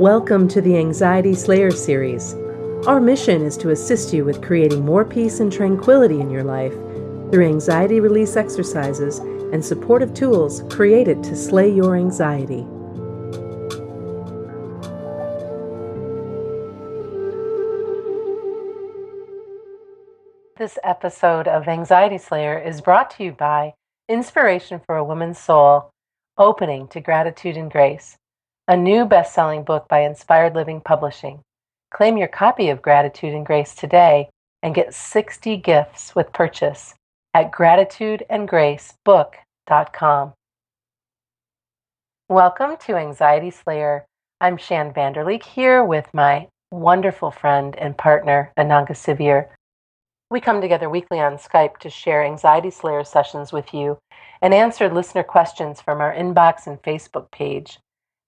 Welcome to the Anxiety Slayer series. Our mission is to assist you with creating more peace and tranquility in your life through anxiety release exercises and supportive tools created to slay your anxiety. This episode of Anxiety Slayer is brought to you by Inspiration for a Woman's Soul Opening to Gratitude and Grace, a new best selling book by Inspired Living Publishing. Claim your copy of Gratitude and Grace today and get 60 gifts with purchase at gratitudeandgracebook.com. Welcome to Anxiety Slayer. I'm Shann Vander Leek here with my wonderful friend and partner, Ananga Sivyer. We come together weekly on Skype to share Anxiety Slayer sessions with you and answer listener questions from our inbox and Facebook page.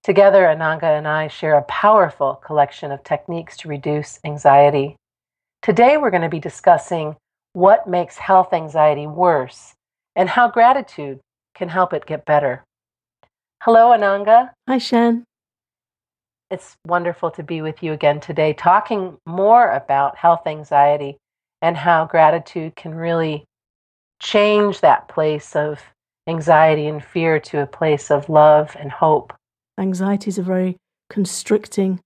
Together, Ananga and I share a powerful collection of techniques to reduce anxiety. Today, we're going to be discussing what makes health anxiety worse and how gratitude can help it get better. Hello, Ananga. Hi, Shann. It's wonderful to be with you again today, talking more about health anxiety and how gratitude can really change that place of anxiety and fear to a place of love and hope. Anxiety is a very constricting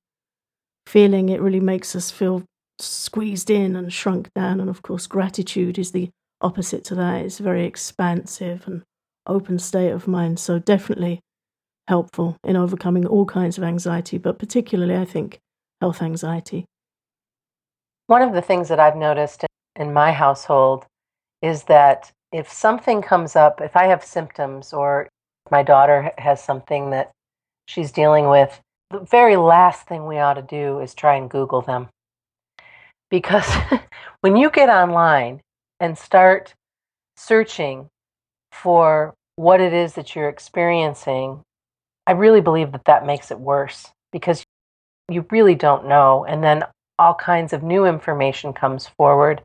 feeling. It really makes us feel squeezed in and shrunk down. And of course, gratitude is the opposite to that. It's a very expansive and open state of mind. So, definitely helpful in overcoming all kinds of anxiety, but particularly, I think, health anxiety. One of the things that I've noticed in my household is that if something comes up, if I have symptoms or my daughter has something that she's dealing with, the very last thing we ought to do is try and Google them. Because when you get online and start searching for what it is that you're experiencing, I really believe that that makes it worse because you really don't know. And then all kinds of new information comes forward.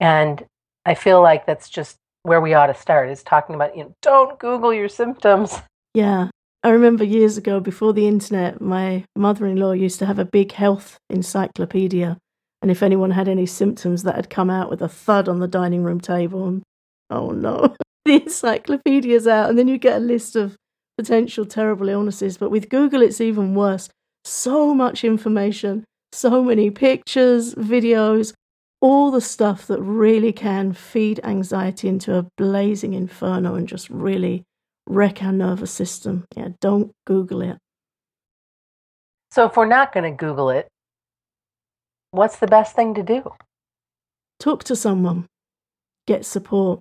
And I feel like that's just where we ought to start is talking about, you know, don't Google your symptoms. Yeah. I remember years ago, before the internet, my mother in law used to have a big health encyclopedia. And if anyone had any symptoms, that had come out with a thud on the dining room table. And oh no, the encyclopedia's out. And then you get a list of potential terrible illnesses. But with Google, it's even worse. So much information, so many pictures, videos, all the stuff that really can feed anxiety into a blazing inferno and just really wreck our nervous system. Yeah, don't Google it. So, if we're not going to Google it, what's the best thing to do? Talk to someone, get support.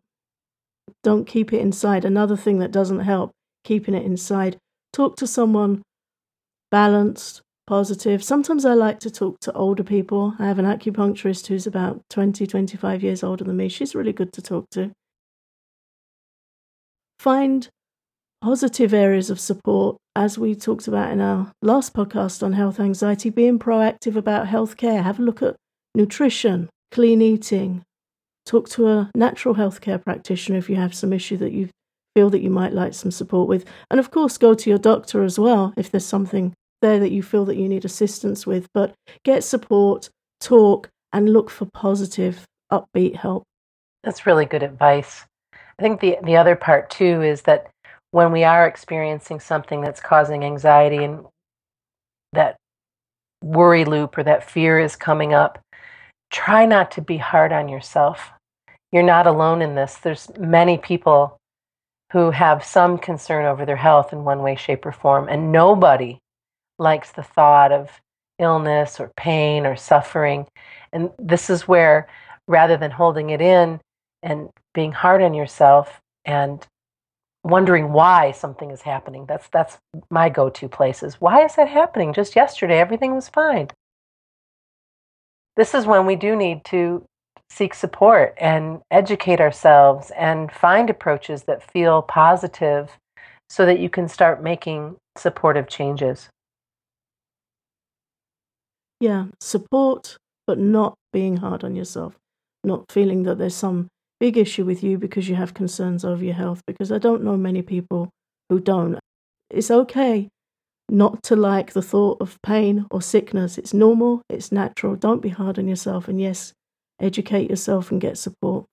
Don't keep it inside. Another thing that doesn't help, keeping it inside. Talk to someone balanced, positive. Sometimes I like to talk to older people. I have an acupuncturist who's about 20, 25 years older than me. She's really good to talk to. Find positive areas of support, as we talked about in our last podcast on health anxiety, being proactive about healthcare. Have a look at nutrition, clean eating. Talk to a natural healthcare practitioner if you have some issue that you feel that you might like some support with. And of course, go to your doctor as well if there's something there that you feel that you need assistance with. But get support, talk, and look for positive, upbeat help. That's really good advice. I think the the other part too is that when we are experiencing something that's causing anxiety and that worry loop or that fear is coming up, try not to be hard on yourself. You're not alone in this. There's many people who have some concern over their health in one way, shape, or form, and nobody likes the thought of illness or pain or suffering. And this is where, rather than holding it in and being hard on yourself and wondering why something is happening. That's that's my go-to places. Why is that happening? Just yesterday everything was fine. This is when we do need to seek support and educate ourselves and find approaches that feel positive so that you can start making supportive changes. Yeah, support but not being hard on yourself, not feeling that there's some big issue with you because you have concerns over your health, because I don't know many people who don't. It's okay not to like the thought of pain or sickness. It's normal, it's natural. Don't be hard on yourself. And yes, educate yourself and get support.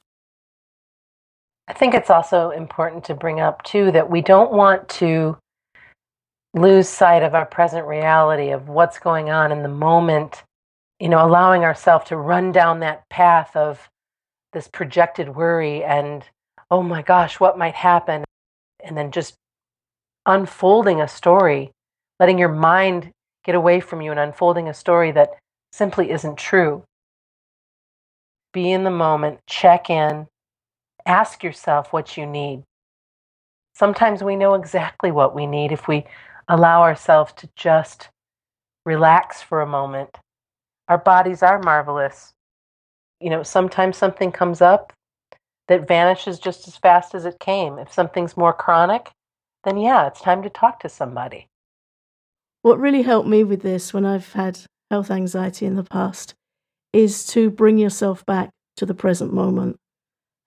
I think it's also important to bring up, too, that we don't want to lose sight of our present reality of what's going on in the moment, you know, allowing ourselves to run down that path of this projected worry and, oh my gosh, what might happen? And then just unfolding a story, letting your mind get away from you and unfolding a story that simply isn't true. Be in the moment, check in, ask yourself what you need. Sometimes we know exactly what we need if we allow ourselves to just relax for a moment. Our bodies are marvelous. You know, sometimes something comes up that vanishes just as fast as it came. If something's more chronic, then yeah, it's time to talk to somebody. What really helped me with this when I've had health anxiety in the past is to bring yourself back to the present moment.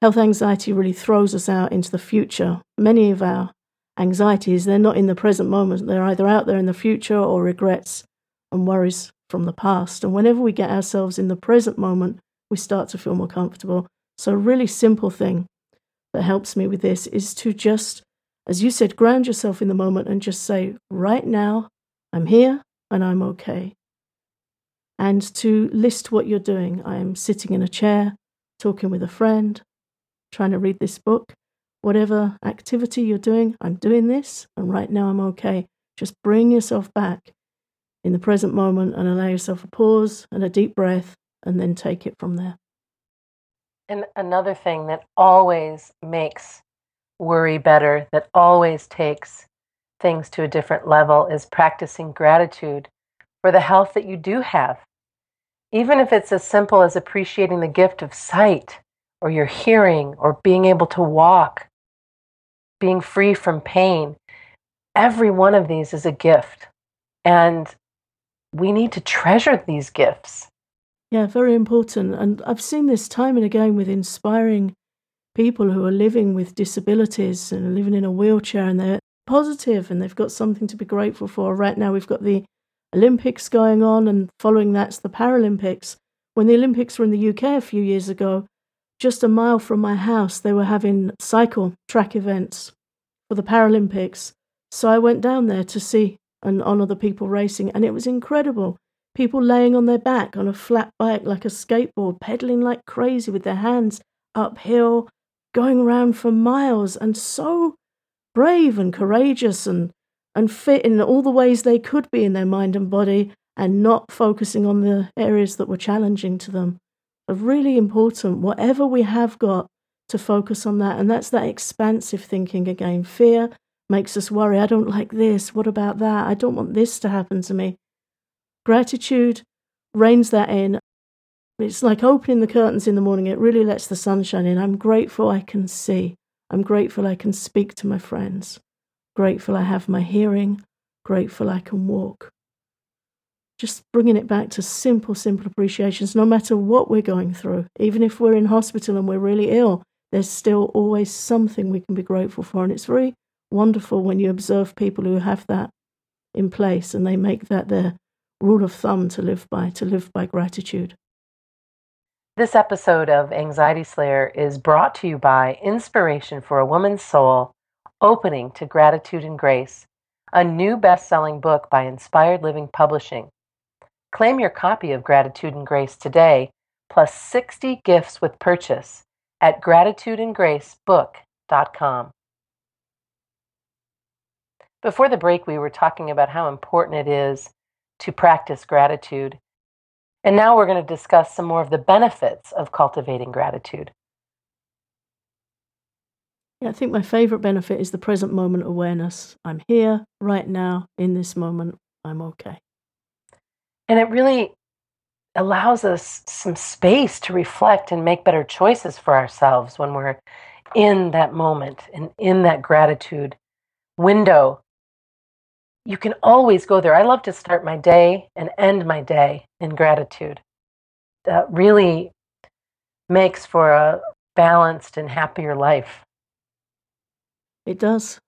Health anxiety really throws us out into the future. Many of our anxieties, they're not in the present moment. They're either out there in the future or regrets and worries from the past. And whenever we get ourselves in the present moment, we start to feel more comfortable. So, a really simple thing that helps me with this is to just, as you said, ground yourself in the moment and just say, right now, I'm here and I'm okay. And to list what you're doing. I am sitting in a chair, talking with a friend, trying to read this book whatever activity you're doing, I'm doing this, and right now I'm okay. Just bring yourself back in the present moment and allow yourself a pause and a deep breath, and then take it from there. And another thing that always makes worry better, that always takes things to a different level, is practicing gratitude for the health that you do have. Even if it's as simple as appreciating the gift of sight, or your hearing, or being able to walk, being free from pain. Every one of these is a gift. And we need to treasure these gifts. Yeah, very important. And I've seen this time and again with inspiring people who are living with disabilities and living in a wheelchair and they're positive and they've got something to be grateful for. Right now, we've got the Olympics going on, and following that's the Paralympics. When the Olympics were in the UK a few years ago, just a mile from my house, they were having cycle track events for the Paralympics. So I went down there to see and honour the people racing, and it was incredible. People laying on their back on a flat bike like a skateboard, pedaling like crazy with their hands uphill, going around for miles, and so brave and courageous and, and fit in all the ways they could be in their mind and body, and not focusing on the areas that were challenging to them are really important. Whatever we have got to focus on that. And that's that expansive thinking again. Fear makes us worry. I don't like this. What about that? I don't want this to happen to me. Gratitude reins that in. It's like opening the curtains in the morning. It really lets the sunshine in. I'm grateful I can see. I'm grateful I can speak to my friends. Grateful I have my hearing. Grateful I can walk just bringing it back to simple, simple appreciations, no matter what we're going through. Even if we're in hospital and we're really ill, there's still always something we can be grateful for. And it's very wonderful when you observe people who have that in place and they make that their rule of thumb to live by, to live by gratitude. This episode of Anxiety Slayer is brought to you by Inspiration for a Woman's Soul Opening to Gratitude and Grace, a new best selling book by Inspired Living Publishing. Claim your copy of Gratitude and Grace today, plus 60 gifts with purchase at gratitudeandgracebook.com. Before the break, we were talking about how important it is to practice gratitude. And now we're going to discuss some more of the benefits of cultivating gratitude. Yeah, I think my favorite benefit is the present moment awareness. I'm here right now in this moment. I'm okay. And it really allows us some space to reflect and make better choices for ourselves when we're in that moment and in that gratitude window. You can always go there. I love to start my day and end my day in gratitude. That really makes for a balanced and happier life. It does.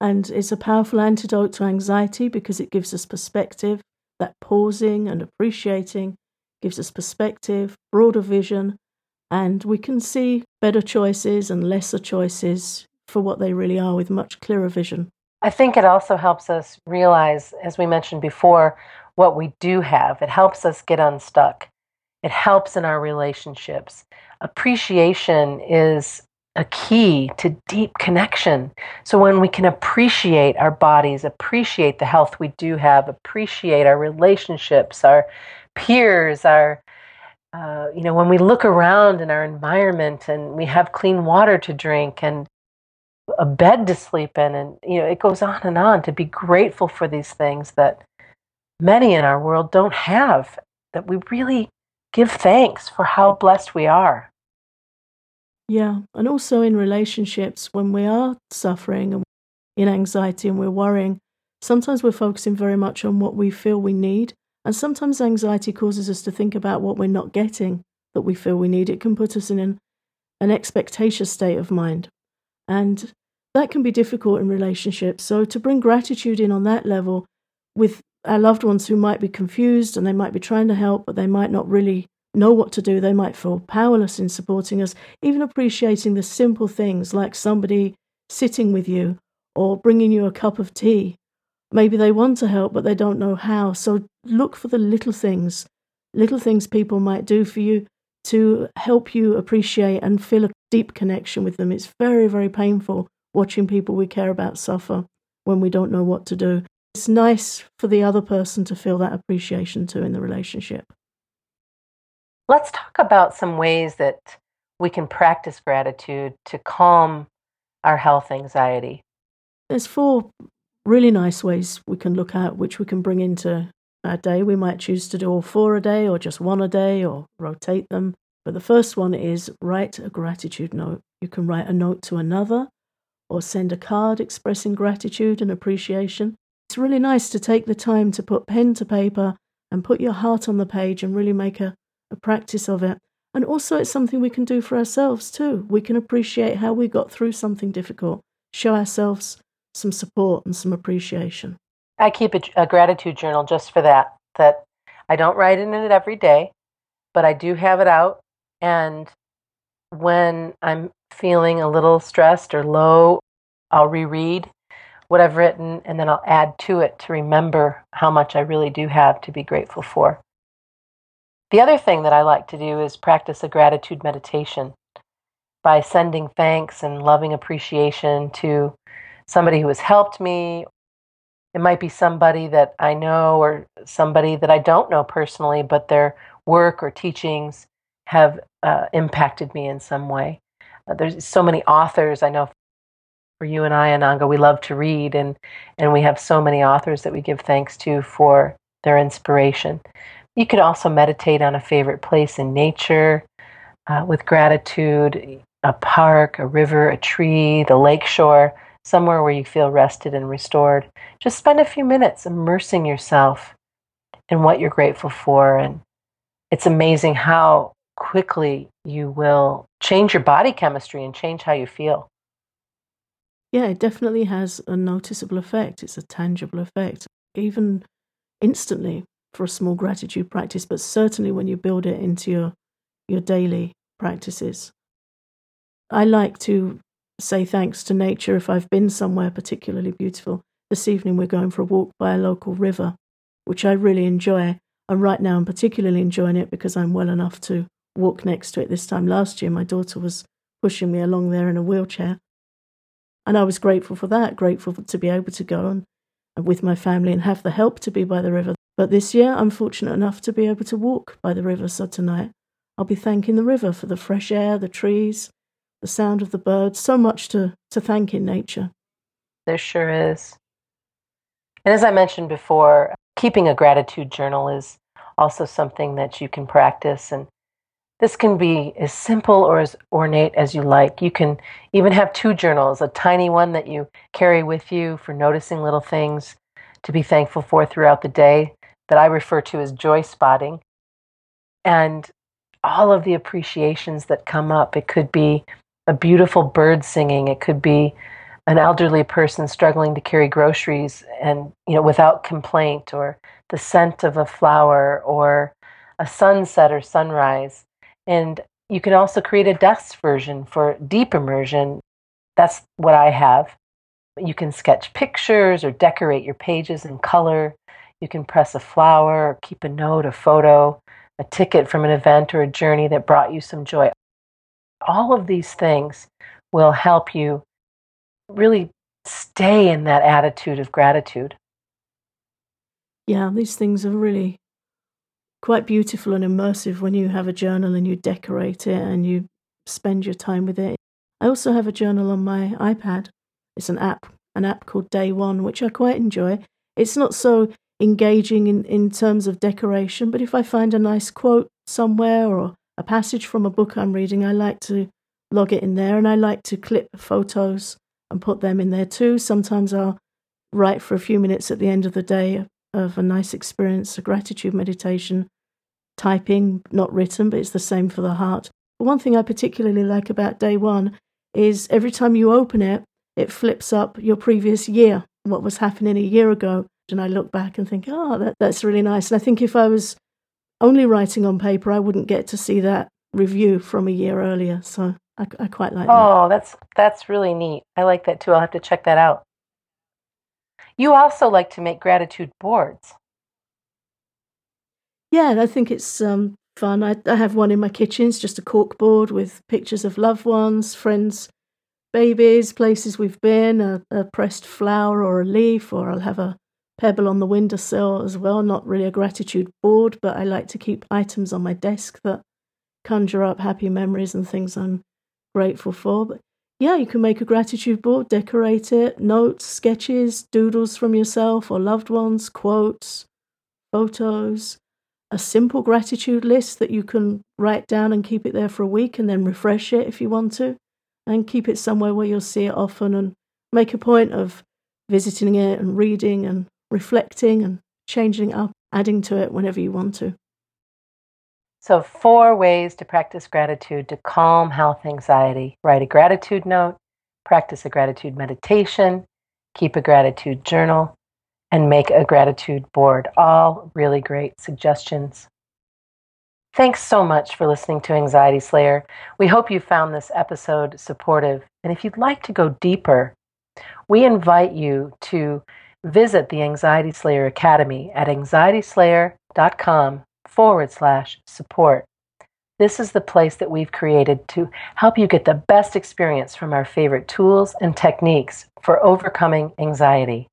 And it's a powerful antidote to anxiety because it gives us perspective. That pausing and appreciating gives us perspective, broader vision, and we can see better choices and lesser choices for what they really are with much clearer vision. I think it also helps us realize, as we mentioned before, what we do have. It helps us get unstuck. It helps in our relationships. Appreciation is a key to deep connection. So when we can appreciate our bodies, appreciate the health we do have, appreciate our relationships, our peers, our uh, you know, when we look around in our environment and we have clean water to drink and a bed to sleep in, and you know, it goes on and on to be grateful for these things that many in our world don't have, that we really give thanks for how blessed we are. Yeah, and also in relationships, when we are suffering and in anxiety and we're worrying, sometimes we're focusing very much on what we feel we need. And sometimes anxiety causes us to think about what we're not getting that we feel we need. It can put us in an, an expectation state of mind. And that can be difficult in relationships. So to bring gratitude in on that level with our loved ones who might be confused and they might be trying to help, but they might not really know what to do. They might feel powerless in supporting us, even appreciating the simple things like somebody sitting with you or bringing you a cup of tea. Maybe they want to help, but they don't know how. So look for the little things, little things people might do for you to help you appreciate and feel a deep connection with them. It's very, very painful watching people we care about suffer when we don't know what to do. It's nice for the other person to feel that appreciation too in the relationship. Let's talk about some ways that we can practice gratitude to calm our health anxiety. There's four really nice ways we can look at which we can bring into our day. We might choose to do all four a day or just one a day or rotate them. But the first one is write a gratitude note. You can write a note to another or send a card expressing gratitude and appreciation. It's really nice to take the time to put pen to paper and put your heart on the page and really make a a practice of it. And also, it's something we can do for ourselves too. We can appreciate how we got through something difficult, show ourselves some support and some appreciation. I keep a, a gratitude journal just for that. That I don't write in it every day, but I do have it out. And when I'm feeling a little stressed or low, I'll reread what I've written and then I'll add to it to remember how much I really do have to be grateful for. The other thing that I like to do is practice a gratitude meditation by sending thanks and loving appreciation to somebody who has helped me. It might be somebody that I know or somebody that I don't know personally, but their work or teachings have uh, impacted me in some way. Uh, there's so many authors I know for you and I, Ananga, we love to read, and, and we have so many authors that we give thanks to for their inspiration. You could also meditate on a favorite place in nature uh, with gratitude, a park, a river, a tree, the lakeshore, somewhere where you feel rested and restored. Just spend a few minutes immersing yourself in what you're grateful for. And it's amazing how quickly you will change your body chemistry and change how you feel. Yeah, it definitely has a noticeable effect. It's a tangible effect. Even instantly, for a small gratitude practice, but certainly when you build it into your, your daily practices. I like to say thanks to nature if I've been somewhere particularly beautiful. This evening we're going for a walk by a local river, which I really enjoy. And right now I'm particularly enjoying it because I'm well enough to walk next to it. This time last year, my daughter was pushing me along there in a wheelchair. And I was grateful for that, grateful to be able to go and, with my family and have the help to be by the river. But this year, I'm fortunate enough to be able to walk by the river, so tonight I'll be thanking the river for the fresh air, the trees, the sound of the birds, so much to, to thank in nature. There sure is. And as I mentioned before, keeping a gratitude journal is also something that you can practice. And this can be as simple or as ornate as you like. You can even have two journals a tiny one that you carry with you for noticing little things to be thankful for throughout the day, that I refer to as joy spotting. And all of the appreciations that come up. It could be a beautiful bird singing, it could be an elderly person struggling to carry groceries and you know without complaint or the scent of a flower or a sunset or sunrise and you can also create a desk version for deep immersion. That's what i have. You can sketch pictures or decorate your pages in color. You can press a flower or keep a note a photo a ticket from an event or a journey that brought you some joy. All of these things will help you really stay in that attitude of gratitude. Yeah, these things are really quite beautiful and immersive when you have a journal and you decorate it and you spend your time with it. I also have a journal on my iPad. It's an app, an app called Day One, which I quite enjoy. It's not so engaging in, in terms of decoration, but if I find a nice quote somewhere or a passage from a book I'm reading, I like to log it in there and I like to clip photos and put them in there too. Sometimes I'll write for a few minutes at the end of the day of a nice experience, a gratitude meditation, typing, not written, but it's the same for the heart. But one thing I particularly like about day one is every time you open it, it flips up your previous year, what was happening a year ago. And I look back and think, oh, that, that's really nice. And I think if I was only writing on paper, I wouldn't get to see that review from a year earlier. So I, I quite like oh, that. that's that's really neat. I like that too. I'll have to check that out. You also like to make gratitude boards. Yeah, I think it's um, fun. I, I have one in my kitchen. It's just a cork board with pictures of loved ones, friends, babies, places we've been, a, a pressed flower or a leaf, or I'll have a pebble on the windowsill as well. Not really a gratitude board, but I like to keep items on my desk that conjure up happy memories and things I'm grateful for. But yeah, you can make a gratitude board, decorate it, notes, sketches, doodles from yourself or loved ones, quotes, photos, a simple gratitude list that you can write down and keep it there for a week and then refresh it if you want to, and keep it somewhere where you'll see it often and make a point of visiting it and reading and reflecting and changing up, adding to it whenever you want to. So, four ways to practice gratitude to calm health anxiety write a gratitude note, practice a gratitude meditation, keep a gratitude journal, and make a gratitude board. All really great suggestions. Thanks so much for listening to Anxiety Slayer. We hope you found this episode supportive. And if you'd like to go deeper, we invite you to visit the Anxiety Slayer Academy at anxietyslayer.com forward slash support. This is the place that we've created to help you get the best experience from our favorite tools and techniques for overcoming anxiety.